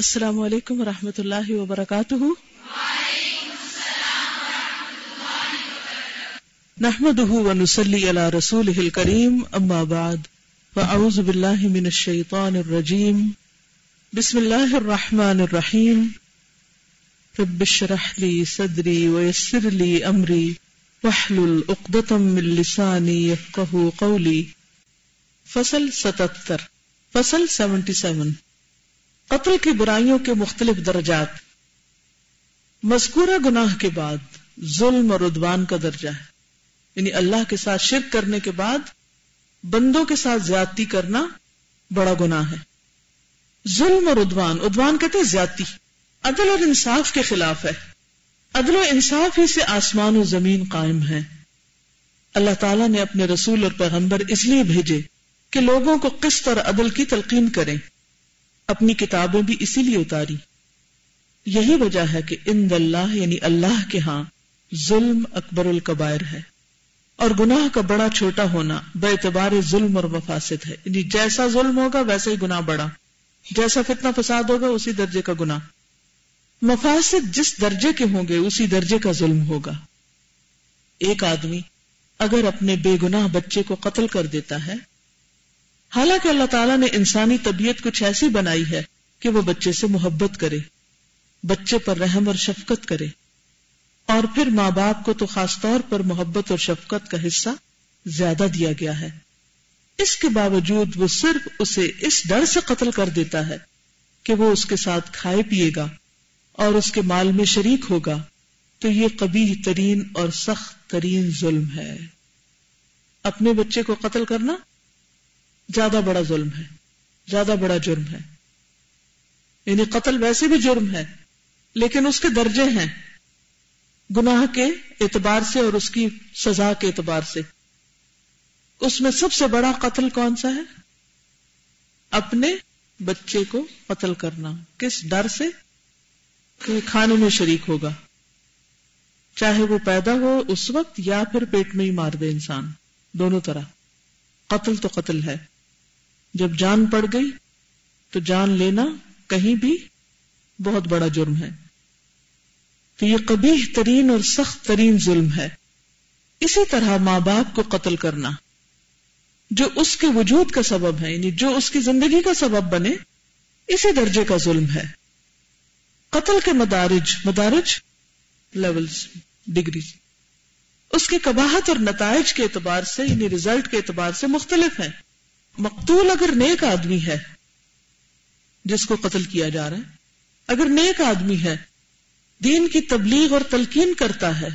السلام علیکم ورحمۃ اللہ وبرکاتہ۔ نحمده ونصلي على رسوله الكريم اما بعد، فاعوذ بالله من الشيطان الرجيم بسم الله الرحمن الرحيم رب اشرح لي صدري ويسر لي امري واحلل عقدة من لساني يفقهوا قولي فصل 77 فصل 77 قتل کی برائیوں کے مختلف درجات، مذکورہ گناہ کے بعد ظلم اور ادوان کا درجہ ہے۔ یعنی اللہ کے ساتھ شرک کرنے کے بعد بندوں کے ساتھ زیادتی کرنا بڑا گناہ ہے۔ ظلم اور ادوان ادوان کہتے زیادتی، عدل اور انصاف کے خلاف ہے۔ عدل و انصاف ہی سے آسمان و زمین قائم ہے اللہ تعالیٰ نے اپنے رسول اور پیغمبر اس لیے بھیجے کہ لوگوں کو قسط اور عدل کی تلقین کریں۔ اپنی کتابیں بھی اسی لیے اتاری۔ یہی وجہ ہے کہ ان اللہ یعنی اللہ کے ہاں ظلم اکبر القبائر ہے۔ اور گناہ کا بڑا چھوٹا ہونا بے اعتبار ظلم اور مفاسد ہے۔ یعنی جیسا ظلم ہوگا ویسا ہی گناہ بڑا۔ جیسا فتنہ فساد ہوگا، اسی درجے کا گناہ۔ مفاسد جس درجے کے ہوں گے، اسی درجے کا ظلم ہوگا۔ ایک آدمی اگر اپنے بے گناہ بچے کو قتل کر دیتا ہے حالانکہ اللہ تعالیٰ نے انسانی طبیعت کچھ ایسی بنائی ہے کہ وہ بچے سے محبت کرے، بچے پر رحم اور شفقت کرے۔ اور پھر ماں باپ کو تو خاص طور پر محبت اور شفقت کا حصہ زیادہ دیا گیا ہے۔ اس کے باوجود وہ صرف اسے اس ڈر سے قتل کر دیتا ہے کہ وہ اس کے ساتھ کھائے پیے گا اور اس کے مال میں شریک ہوگا۔ تو یہ کبھی ترین اور سخت ترین ظلم ہے۔ اپنے بچے کو قتل کرنا زیادہ بڑا ظلم ہے، زیادہ بڑا جرم ہے۔ یعنی قتل ویسے بھی جرم ہے، لیکن اس کے درجے ہیں۔ گناہ کے اعتبار سے اور اس کی سزا کے اعتبار سے۔ اس میں سب سے بڑا قتل کون سا ہے؟ اپنے بچے کو قتل کرنا۔ کس ڈر سے؟ کہ کھانے میں شریک ہوگا۔ چاہے وہ پیدا ہو اس وقت یا پھر پیٹ میں ہی مار دے انسان۔ دونوں طرح۔ قتل تو قتل ہے۔ جب جان پڑ گئی تو جان لینا کہیں بھی بہت بڑا جرم ہے۔ تو یہ کبھی ترین اور سخت ترین ظلم ہے۔ اسی طرح ماں باپ کو قتل کرنا، جو اس کے وجود کا سبب ہے یعنی جو اس کی زندگی کا سبب بنے، اسی درجے کا ظلم ہے۔ قتل کے مدارج مدارج لیولز ڈگری اس کی کباہت اور نتائج کے اعتبار سے یعنی ریزلٹ کے اعتبار سے مختلف ہیں۔ مقتول اگر نیک آدمی ہے، جس کو قتل کیا جا رہا ہے، اگر نیک آدمی ہے، دین کی تبلیغ اور تلقین کرتا ہے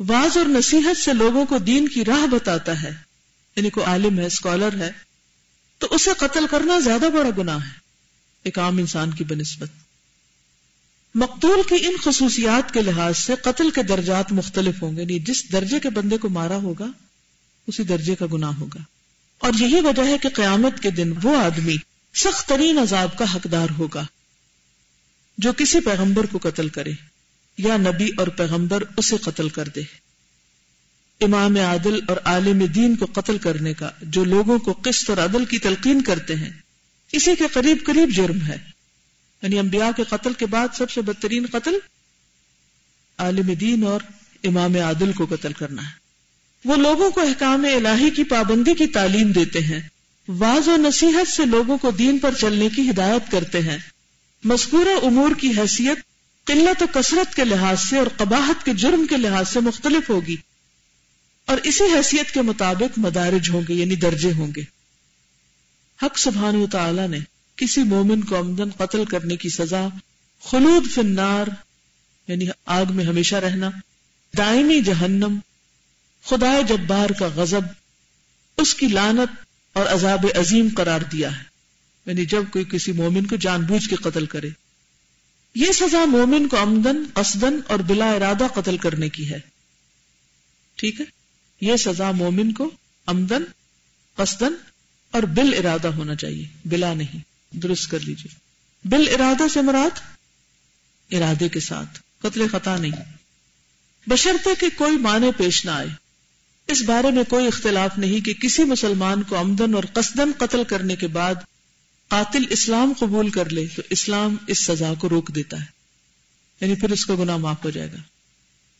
واز اور نصیحت سے لوگوں کو دین کی راہ بتاتا ہے یعنی کوئی عالم ہے اسکالر ہے، تو اسے قتل کرنا زیادہ بڑا گناہ ہے، ایک عام انسان کی بنسبت۔ مقتول کی ان خصوصیات کے لحاظ سے قتل کے درجات مختلف ہوں گے یعنی جس درجے کے بندے کو مارا ہوگا، اسی درجے کا گناہ ہوگا۔ اور یہی وجہ ہے کہ قیامت کے دن وہ آدمی سخت ترین عذاب کا حقدار ہوگا جو کسی پیغمبر کو قتل کرے یا نبی اور پیغمبر اسے قتل کر دے۔ امام عادل اور عالم دین کو قتل کرنے کا جو لوگوں کو قسط اور عدل کی تلقین کرتے ہیں، اسی کے قریب قریب جرم ہے۔ یعنی انبیاء کے قتل کے بعد سب سے بدترین قتل عالم دین اور امام عادل کو قتل کرنا ہے۔ وہ لوگوں کو احکام الہی کی پابندی کی تعلیم دیتے ہیں۔ واض و نصیحت سے لوگوں کو دین پر چلنے کی ہدایت کرتے ہیں۔ مذکورہ امور کی حیثیت قلت و کثرت کے لحاظ سے اور قباحت کے جرم کے لحاظ سے مختلف ہوگی۔ اور اسی حیثیت کے مطابق مدارج ہوں گے یعنی درجے ہوں گے۔ حق سبحان و تعالی نے کسی مومن کو آمدن قتل کرنے کی سزا، خلود فنار یعنی آگ میں ہمیشہ رہنا، دائمی جہنم خدا جبار کا غضب اس کی لانت اور عذاب عظیم قرار دیا ہے۔ یعنی جب کوئی کسی مومن کو جان بوجھ کے قتل کرے۔ یہ سزا مومن کو آمدن، قصدن اور بلا ارادہ قتل کرنے کی ہے۔ ٹھیک ہے؟ یہ سزا مومن کو آمدن، قصدن اور بل ارادہ ہونا چاہیے۔ بلا نہیں، درست کر لیجیے بل ارادہ سے مراد ارادے کے ساتھ، قتل خطا نہیں۔ بشرطے کہ کوئی معنی پیش نہ آئے۔ اس بارے میں کوئی اختلاف نہیں کہ کسی مسلمان کو آمدن اور قصدن قتل کرنے کے بعد قاتل اسلام قبول کر لے تو اسلام اس سزا کو روک دیتا ہے۔ یعنی پھر اس کا گناہ معاف ہو جائے گا۔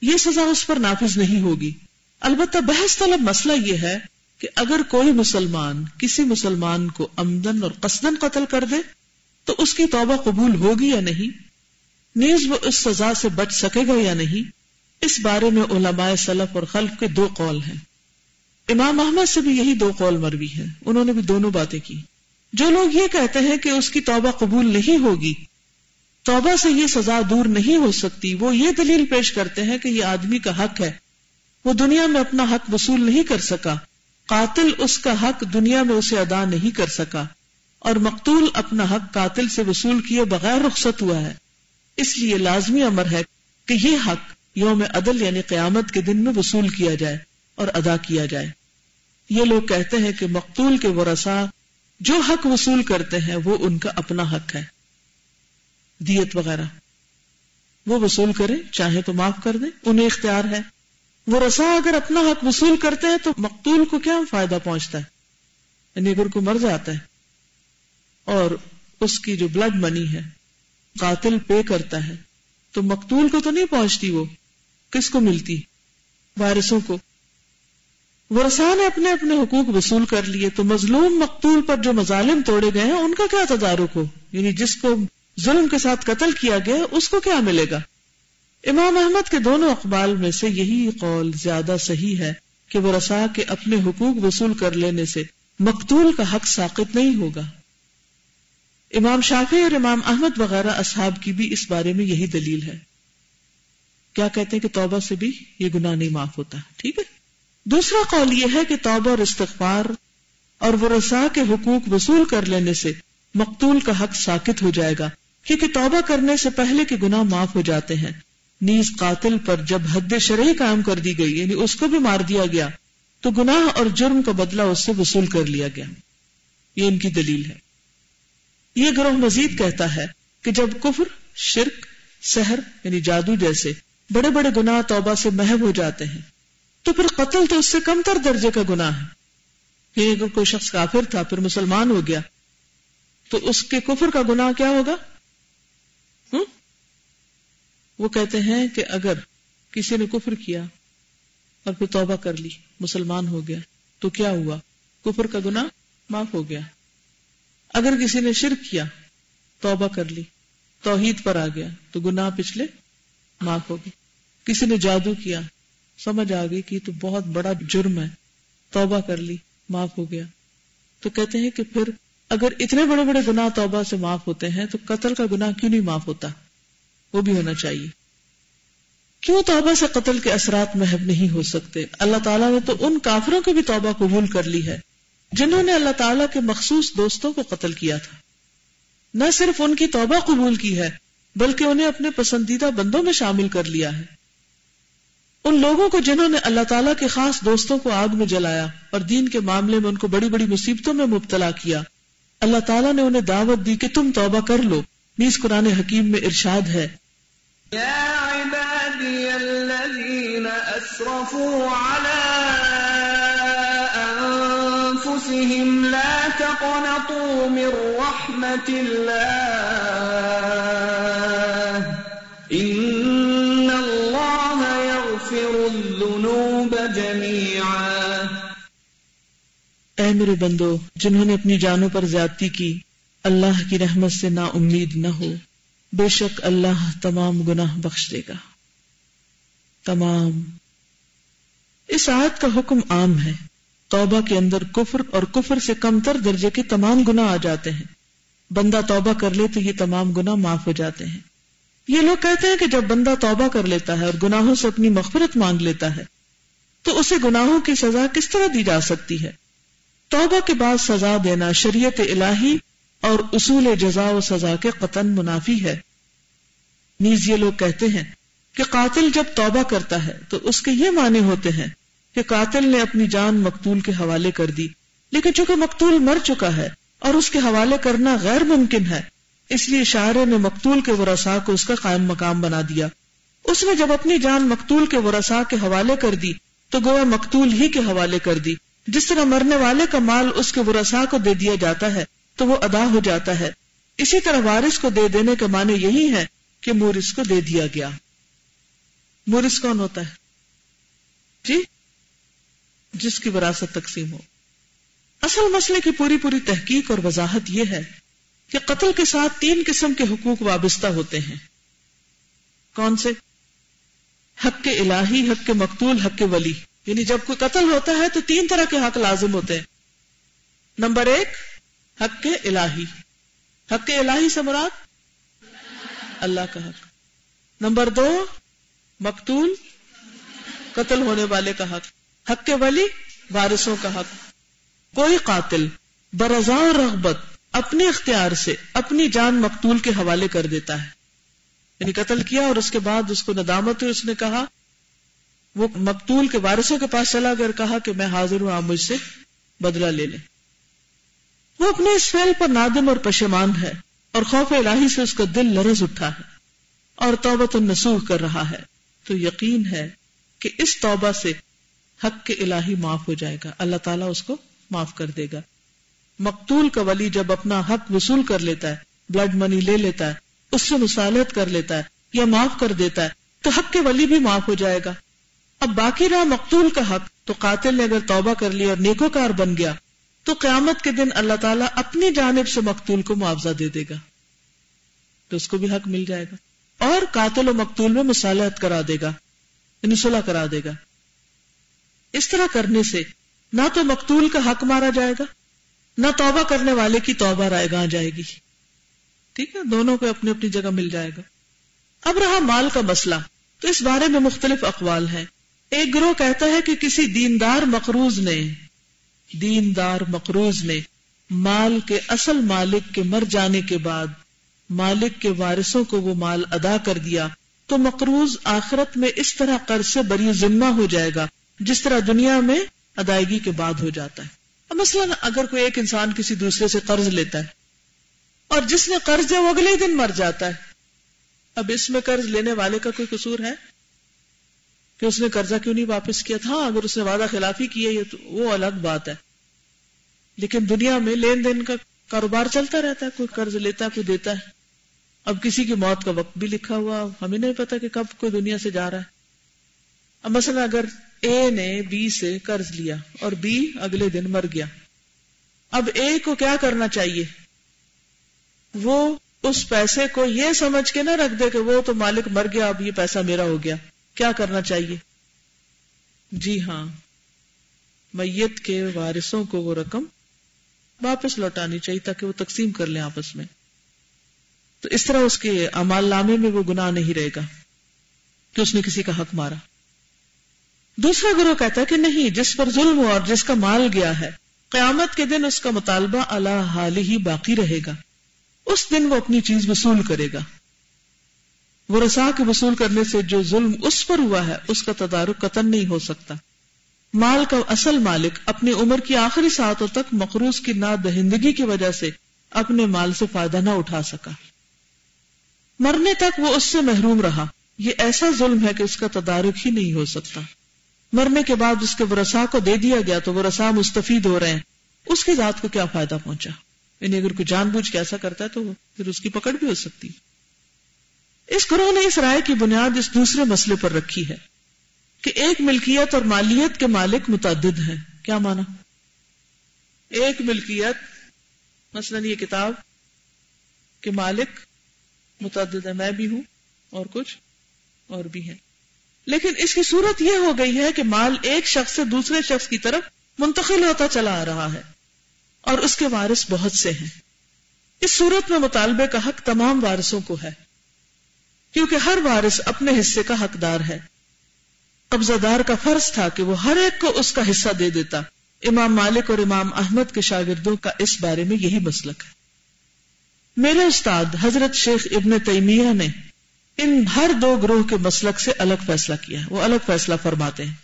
یہ سزا اس پر نافذ نہیں ہوگی۔ البتہ بحث طلب مسئلہ یہ ہے کہ اگر کوئی مسلمان کسی مسلمان کو امدن اور قصدن قتل کر دے تو اس کی توبہ قبول ہوگی یا نہیں؟ نیز وہ اس سزا سے بچ سکے گا یا نہیں؟ اس بارے میں علماء سلف اور خلف کے دو قول ہیں۔ امام احمد سے بھی یہی دو قول مروی ہیں۔ انہوں نے بھی دونوں باتیں کی۔ جو لوگ یہ کہتے ہیں کہ اس کی توبہ قبول نہیں ہوگی، توبہ سے یہ سزا دور نہیں ہو سکتی، وہ یہ دلیل پیش کرتے ہیں کہ یہ آدمی کا حق ہے۔ وہ دنیا میں اپنا حق وصول نہیں کر سکا۔ قاتل اس کا حق دنیا میں اسے ادا نہیں کر سکا۔ اور مقتول اپنا حق قاتل سے وصول کیے بغیر رخصت ہوا ہے۔ اس لیے لازمی امر ہے کہ یہ حق یوم عدل یعنی قیامت کے دن میں وصول کیا جائے اور ادا کیا جائے۔ یہ لوگ کہتے ہیں کہ مقتول کے ورثا جو حق وصول کرتے ہیں وہ ان کا اپنا حق ہے۔ دیت وغیرہ۔ وہ وصول کریں، چاہے تو معاف کر دیں، انہیں اختیار ہے۔ وہ رسا اگر اپنا حق وصول کرتے ہیں تو مقتول کو کیا فائدہ پہنچتا ہے؟ یعنی اگر کو مر جاتا ہے اور اس کی جو بلڈ منی ہے، قاتل پے کرتا ہے، تو مقتول کو تو نہیں پہنچتی وہ۔ کس کو ملتی وائرسوں کو؟ ورسا نے اپنے اپنے حقوق وصول کر لیے تو مظلوم مقتول پر جو مظالم توڑے گئے ہیں، ان کا کیا تدارک ہو؟ یعنی جس کو ظلم کے ساتھ قتل کیا گیا، اس کو کیا ملے گا؟ امام احمد کے دونوں اقبال میں سے یہی قول زیادہ صحیح ہے کہ وہ رسا کے اپنے حقوق وصول کر لینے سے مقتول کا حق ساقت نہیں ہوگا۔ امام شافی اور امام احمد وغیرہ اصحاب کی بھی اس بارے میں یہی دلیل ہے۔ کیا کہتے ہیں کہ توبہ سے بھی یہ گناہ نہیں معاف ہوتا؟ ٹھیک ہے؟ دوسرا قول یہ ہے کہ توبہ اور استغفار اور وہ رسا کے حقوق وصول کر لینے سے مقتول کا حق ساکت ہو جائے گا، کیونکہ توبہ کرنے سے پہلے کے گناہ معاف ہو جاتے ہیں۔ نیز قاتل پر جب حد شرعی قائم کر دی گئی یعنی اس کو بھی مار دیا گیا، تو گناہ اور جرم کا بدلہ اس سے وصول کر لیا گیا۔ یہ ان کی دلیل ہے۔ یہ گروہ مزید کہتا ہے کہ جب کفر، شرک، سحر یعنی جادو جیسے بڑے بڑے گناہ توبہ سے محب ہو جاتے ہیں۔ تو پھر قتل تو اس سے کم تر درجے کا گناہ ہے۔ یعنی اگر کوئی شخص کافر تھا، پھر مسلمان ہو گیا، تو اس کے کفر کا گناہ کیا ہوگا؟ وہ کہتے ہیں کہ اگر کسی نے کفر کیا اور پھر توبہ کر لی، مسلمان ہو گیا، تو کیا ہوا؟ کفر کا گناہ معاف ہو گیا۔ اگر کسی نے شرک کیا، توبہ کر لی، توحید پر آ گیا، تو گناہ پچھلے معاف ہو گئے۔ کسی نے جادو کیا، سمجھ آ گئی کہ تو بہت بڑا جرم ہے۔ توبہ کر لی، معاف ہو گیا۔ تو کہتے ہیں کہ پھر اگر اتنے بڑے بڑے گناہ توبہ سے معاف ہوتے ہیں تو قتل کا گناہ کیوں نہیں معاف ہوتا؟ وہ بھی ہونا چاہیے۔ کیوں توبہ سے قتل کے اثرات محب نہیں ہو سکتے؟ اللہ تعالیٰ نے تو ان کافروں کی بھی توبہ قبول کر لی ہے، جنہوں نے اللہ تعالیٰ کے مخصوص دوستوں کو قتل کیا تھا۔ نہ صرف ان کی توبہ قبول کی ہے، بلکہ انہیں اپنے پسندیدہ بندوں میں شامل کر لیا ہے۔ ان لوگوں کو جنہوں نے اللہ تعالیٰ کے خاص دوستوں کو آگ میں جلایا اور دین کے معاملے میں ان کو بڑی بڑی مصیبتوں میں مبتلا کیا۔ اللہ تعالیٰ نے انہیں دعوت دی کہ تم توبہ کر لو۔ نیز قرآن حکیم میں ارشاد ہے۔ لا تقنطوا من رحمة الله اے میرے بندو، جنہوں نے اپنی جانوں پر زیادتی کی، اللہ کی رحمت سے نا امید نہ ہو، بے شک اللہ تمام گناہ بخش دے گا۔ تمام۔ اس آیت کا حکم عام ہے۔ توبہ کے اندر کفر اور کفر سے کم تر درجے کے تمام گنا آ جاتے ہیں۔ بندہ توبہ کر لے تو یہ تمام گنا معاف ہو جاتے ہیں۔ یہ لوگ کہتے ہیں کہ جب بندہ توبہ کر لیتا ہے اور گناہوں سے اپنی مغفرت مانگ لیتا ہے، تو اسے گناہوں کی سزا کس طرح دی جا سکتی ہے؟ توبہ کے بعد سزا دینا شریعت الہی اور اصول جزا و سزا کے قطن منافی ہے۔ نیز یہ لوگ کہتے ہیں کہ قاتل جب توبہ کرتا ہے تو اس کے یہ معنی ہوتے ہیں کہ قاتل نے اپنی جان مقتول کے حوالے کر دی۔ لیکن چونکہ مقتول مر چکا ہے اور اس کے حوالے کرنا غیر ممکن ہے، اس لیے شاعر نے مقتول کے ورسا کو اس کا قائم مقام بنا دیا۔ اس نے جب اپنی جان مقتول کے ورسا کے حوالے کر دی تو گویا مقتول ہی کے حوالے کر دی۔ جس طرح مرنے والے کا مال اس کے ورسا کو دے دیا جاتا ہے، تو وہ ادا ہو جاتا ہے۔ اسی طرح وارث کو دے دینے کا معنی یہی ہے کہ مورس کو دے دیا گیا۔ مورس کون ہوتا ہے؟ جی جس کی وراثت تقسیم ہو۔ اصل مسئلے کی پوری پوری تحقیق اور وضاحت یہ ہے کہ قتل کے ساتھ تین قسم کے حقوق وابستہ ہوتے ہیں۔ کون سے؟ حق کے الہی، حق کے مقتول، حق کے ولی۔ یعنی جب کوئی قتل ہوتا ہے تو تین طرح کے حق لازم ہوتے ہیں۔ نمبر ایک، حق کے الہی۔ حق کے الہی سے مراد اللہ کا حق۔ نمبر دو، مقتول، قتل ہونے والے کا حق۔ حق کے ولی، وارثوں کا حق۔ کوئی قاتل برضا رغبت اپنے اختیار سے اپنی جان مقتول کے حوالے کر دیتا ہے۔ یعنی قتل کیا اور اس کے بعد اس کو ندامت ہوئی، اس نے کہا وہ مقتول کے وارثوں کے پاس چلا کر کہا کہ میں حاضر ہوں، آپ مجھ سے بدلہ لے لیں۔ وہ اپنے اس فیل پر نادم اور پشمان ہے اور خوف الہی سے اس کا دل لرز اٹھا ہے اور توبت النسوخ کر رہا ہے۔ تو یقین ہے کہ اس توبہ سے حق کے الہی معاف ہو جائے گا۔ اللہ تعالیٰ اس کو معاف کر دے گا۔ مقتول کا ولی جب اپنا حق وصول کر لیتا ہے بلڈ منی لے لیتا ہے، اس سے مسالت کر لیتا ہے یا معاف کر دیتا ہے، تو حق کے ولی بھی معاف ہو جائے گا۔ اب باقی رہا مقتول کا حق، تو قاتل نے اگر توبہ کر لی اور نیکو کار بن گیا، تو قیامت کے دن اللہ تعالیٰ اپنی جانب سے مقتول کو معاوضہ دے دے گا۔ تو اس کو بھی حق مل جائے گا۔ اور قاتل و مقتول میں مسالحت کرا دے گا یعنی صلح کرا دے گا۔ اس طرح کرنے سے نہ تو مقتول کا حق مارا جائے گا، نہ توبہ کرنے والے کی توبہ رائے گاہ جائے گی۔ ٹھیک ہے، دونوں کو اپنی اپنی جگہ مل جائے گا۔ اب رہا مال کا مسئلہ، تو اس بارے میں مختلف اقوال ہیں۔ ایک گروہ کہتا ہے کہ کسی دیندار مقروض نے، دیندار مقروض نے مال کے اصل مالک کے مر جانے کے بعد مالک کے وارثوں کو وہ مال ادا کر دیا تو مقروض آخرت میں اس طرح قرض سے بری ذمہ ہو جائے گا، جس طرح دنیا میں ادائیگی کے بعد ہو جاتا ہے۔ مثلا اگر کوئی ایک انسان کسی دوسرے سے قرض لیتا ہے اور جس نے قرض ہے وہ اگلے دن مر جاتا ہے۔ اب اس میں قرض لینے والے کا کوئی قصور ہے؟ کہ اس نے قرضہ کیوں نہیں واپس کیا تھا؟ اگر اس نے وعدہ خلافی کی ہے تو وہ الگ بات ہے۔ لیکن دنیا میں لین دین کا کاروبار چلتا رہتا ہے، کوئی قرض لیتا ہے کوئی دیتا ہے۔ اب کسی کی موت کا وقت بھی لکھا ہوا ہمیں نہیں پتا کہ کب کوئی دنیا سے جا رہا ہے۔ اب مثلا اگر اے نے بی سے قرض لیا اور بی اگلے دن مر گیا۔ اب اے کو کیا کرنا چاہیے؟ وہ اس پیسے کو یہ سمجھ کے نہ رکھ دے کہ وہ تو مالک مر گیا، اب یہ پیسہ میرا ہو گیا۔ کیا کرنا چاہیے؟ جی ہاں۔ میت کے وارثوں کو وہ رقم واپس لوٹانی چاہیے تاکہ وہ تقسیم کر لیں آپس میں۔ تو اس طرح اس کے امال نامے میں وہ گناہ نہیں رہے گا کہ اس نے کسی کا حق مارا۔ دوسرا گروہ کہتا ہے کہ نہیں، جس پر ظلم ہوا اور جس کا مال گیا ہے، قیامت کے دن اس کا مطالبہ اللہ حال ہی باقی رہے گا۔ اس دن وہ اپنی چیز وصول کرے گا۔ وہ رسا کے وصول کرنے سے جو ظلم اس پر ہوا ہے، اس کا تدارک قتل نہیں ہو سکتا۔ مال کا اصل مالک اپنی عمر کی آخری ساتوں تک مقروض کی نا دہندگی کی وجہ سے اپنے مال سے فائدہ نہ اٹھا سکا۔ مرنے تک وہ اس سے محروم رہا۔ یہ ایسا ظلم ہے کہ اس کا تدارک ہی نہیں ہو سکتا۔ مرنے کے بعد اس کے ورسا کو دے دیا گیا تو وہ رسا مستفید ہو رہے ہیں۔ اس کی ذات کو کیا فائدہ پہنچا؟ یعنی اگر کوئی جان بوجھ کے ایسا کرتا ہے تو پھر اس کی پکڑ بھی ہو سکتی۔ اس گروہ نے اس رائے کی بنیاد اس دوسرے مسئلے پر رکھی ہے کہ ایک ملکیت اور مالیت کے مالک متعدد ہیں۔ کیا مانا؟ ایک ملکیت، مثلا یہ کتاب کے مالک متعدد ہے میں بھی ہوں اور کچھ اور بھی ہیں۔ لیکن اس کی صورت یہ ہو گئی ہے کہ مال ایک شخص سے دوسرے شخص کی طرف منتقل ہوتا چلا آ رہا ہے اور اس کے وارث بہت سے ہیں۔ اس صورت میں مطالبے کا حق تمام وارثوں کو ہے۔ کیونکہ ہر وارث اپنے حصے کا حقدار ہے۔ قبضہ دار کا فرض تھا کہ وہ ہر ایک کو اس کا حصہ دے دیتا۔ امام مالک اور امام احمد کے شاگردوں کا اس بارے میں یہی مسلک ہے۔ میرے استاد، حضرت شیخ ابن تیمیہ نے ان ہر دو گروہ کے مسلک سے الگ فیصلہ کیا وہ الگ فیصلہ فرماتے ہیں۔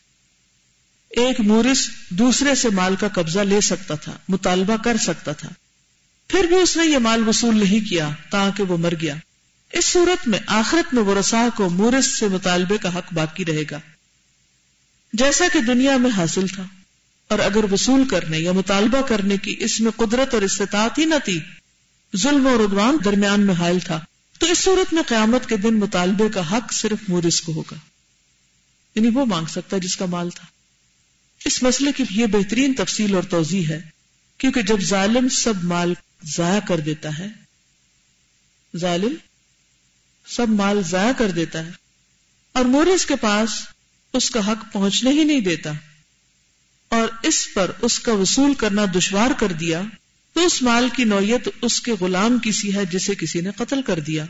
ایک مورس دوسرے سے مال کا قبضہ لے سکتا تھا، مطالبہ کر سکتا تھا۔ پھر بھی اس نے یہ مال وصول نہیں کیا تاکہ وہ مر گیا۔ اس صورت میں آخرت میں وہ رسا کو مورس سے مطالبے کا حق باقی رہے گا۔ جیسا کہ دنیا میں حاصل تھا، اور اگر وصول کرنے یا مطالبہ کرنے کی اس میں قدرت اور استطاعت ہی نہ تھی، ظلم اور عدوان درمیان میں حائل تھا، تو اس صورت میں قیامت کے دن مطالبے کا حق صرف مورس کو ہوگا۔ یعنی وہ مانگ سکتا جس کا مال تھا۔ اس مسئلے کی یہ بہترین تفصیل اور توضیح ہے، کیونکہ جب ظالم سب مال ضائع کر دیتا ہے، ظالم سب مال ضائع کر دیتا ہے اور مورس کے پاس اس کا حق پہنچنے ہی نہیں دیتا اور اس پر اس کا وصول کرنا دشوار کر دیا تو اس مال کی نوعیت اس کے غلام کسی ہے جسے کسی نے قتل کر دیا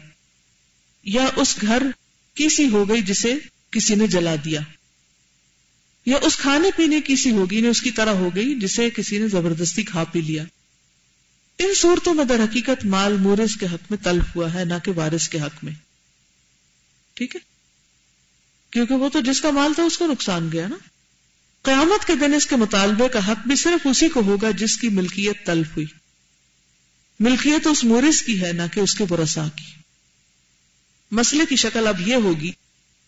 یا اس گھر کسی ہو گئی جسے کسی نے جلا دیا یا اس کھانے پینے کی سی ہوگی نے اس کی طرح ہو گئی جسے کسی نے زبردستی کھا پی لیا ان صورتوں میں در حقیقت مال مورس کے حق میں تلف ہوا ہے، نہ کہ وارث کے حق میں۔ ٹھیک ہے؟ کیونکہ وہ تو جس کا مال تھا اس کو نقصان گیا نا۔ قیامت کے دن اس کے مطالبے کا حق بھی صرف اسی کو ہوگا جس کی ملکیت تلف ہوئی۔ ملکیت اس مورس کی ہے، نہ کہ اس کے برسا کی۔ مسئلے کی شکل اب یہ ہوگی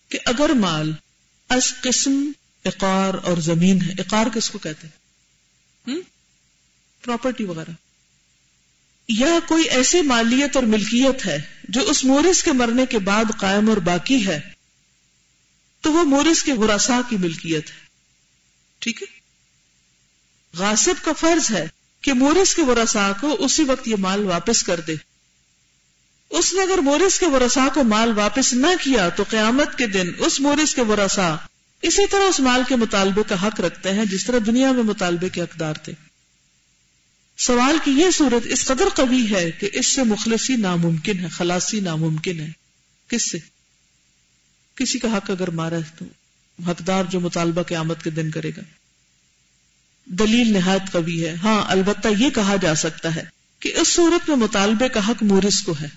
کہ اگر مال اس قسم، اقار اور زمین ہے، اقار کس کو کہتے ہیں؟ پراپرٹی وغیرہ۔ یا کوئی ایسی مالیت اور ملکیت ہے جو اس مورس کے مرنے کے بعد قائم اور باقی ہے، تو وہ مورس کے ورسا کی ملکیت ہے۔ ٹھیک ہے؟ غاسب کا فرض ہے کہ مورس کے ورسا کو اسی وقت یہ مال واپس کر دے۔ اس نے اگر مورس کے ورسا کو مال واپس نہ کیا، تو قیامت کے دن اس مورس کے ورسا اسی طرح اس مال کے مطالبے کا حق رکھتے ہیں، جس طرح دنیا میں مطالبے کے حقدار تھے۔ سوال کی یہ صورت اس قدر قوی ہے کہ اس سے مخلصی ناممکن ہے خلاصی ناممکن ہے۔ کس سے؟ کسی کا حق اگر مارا ہے تو حقدار جو مطالبہ قیامت کے دن کرے گا۔ دلیل نہایت قوی ہے۔ ہاں البتہ یہ کہا جا سکتا ہے کہ اس صورت میں مطالبے کا حق مورس کو ہے۔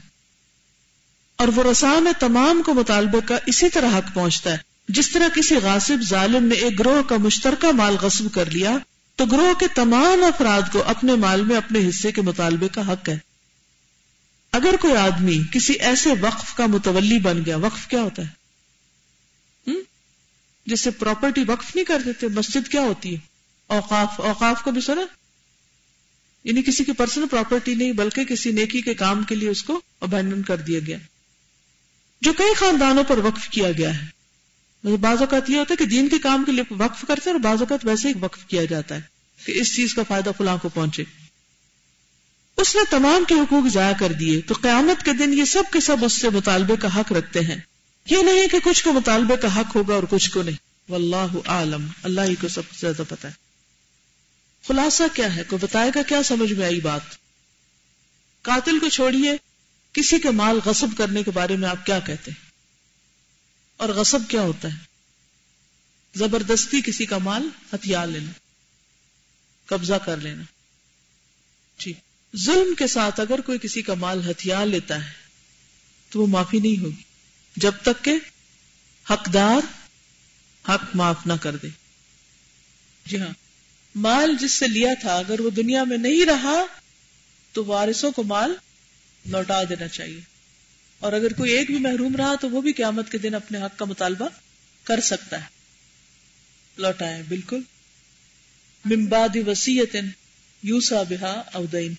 اور وہ رسا میں تمام کو مطالبے کا اسی طرح حق پہنچتا ہے۔ جس طرح کسی غاصب ظالم نے ایک گروہ کا مشترکہ مال غصب کر لیا تو گروہ کے تمام افراد کو اپنے مال میں اپنے حصے کے مطالبے کا حق ہے۔ اگر کوئی آدمی کسی ایسے وقف کا متولی بن گیا، وقف کیا ہوتا ہے؟ جسے پراپرٹی وقف نہیں کر دیتے، مسجد کیا ہوتی ہے؟ اوقاف اوقاف کو بھی سنا؟ یعنی کسی کی پرسنل پراپرٹی نہیں، بلکہ کسی نیکی کے کام کے لیے اس کو ابینڈن کر دیا گیا۔ جو کئی خاندانوں پر وقف کیا گیا ہے۔ مطلب بعض اوقات یہ ہوتا ہے کہ دین کے کام کے لیے وقف کرتے ہیں اور بعض اوقات ویسے ہی وقف کیا جاتا ہے۔ کہ اس چیز کا فائدہ فلاں کو پہنچے۔ اس نے تمام کے حقوق ضائع کر دیے تو قیامت کے دن یہ سب کے سب اس سے مطالبے کا حق رکھتے ہیں۔ یہ نہیں کہ کچھ کو مطالبے کا حق ہوگا اور کچھ کو نہیں۔ واللہ عالم اللہ ہی کو سب سے زیادہ پتا ہے۔ خلاصہ کیا ہے؟ کوئی بتائے گا کیا سمجھ میں آئی بات؟ قاتل کو چھوڑیے۔ کسی کے مال غصب کرنے کے بارے میں آپ کیا کہتے ہیں؟ اور غصب کیا ہوتا ہے؟ زبردستی کسی کا مال ہتھیار لینا۔ قبضہ کر لینا۔ ٹھیک ظلم کے ساتھ اگر کوئی کسی کا مال ہتھیار لیتا ہے، تو وہ معافی نہیں ہوگی۔ جب تک کہ حقدار حق معاف نہ کر دے۔ جی ہاں۔ مال جس سے لیا تھا، اگر وہ دنیا میں نہیں رہا، تو وارثوں کو مال لوٹا دینا چاہیے۔ اور اگر کوئی ایک بھی محروم رہا، تو وہ بھی قیامت کے دن اپنے حق کا مطالبہ کر سکتا ہے۔ لوٹائے، بالکل۔ ممباد وسیعت یوسا بہا اودین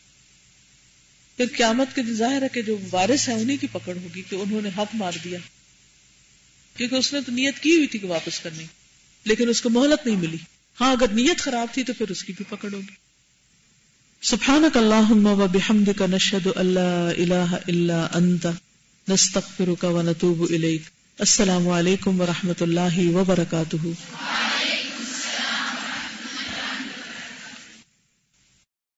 پھر قیامت کے دن ظاہر ہے کہ جو وارث ہے انہیں کی پکڑ ہوگی کہ انہوں نے حق مار دیا۔ کیونکہ اس نے تو نیت کی ہوئی تھی کہ واپس کرنی۔ لیکن اس کو مہلت نہیں ملی۔ ہاں اگر نیت خراب تھی تو پھر اس کی بھی پکڑ ہوگی۔ سبحانک اللہم و بحمدک نشہد اللہ الہ الا انت نستغفرك ونتوب إليك السلام علیکم ورحمۃ اللہ وبرکاتہ۔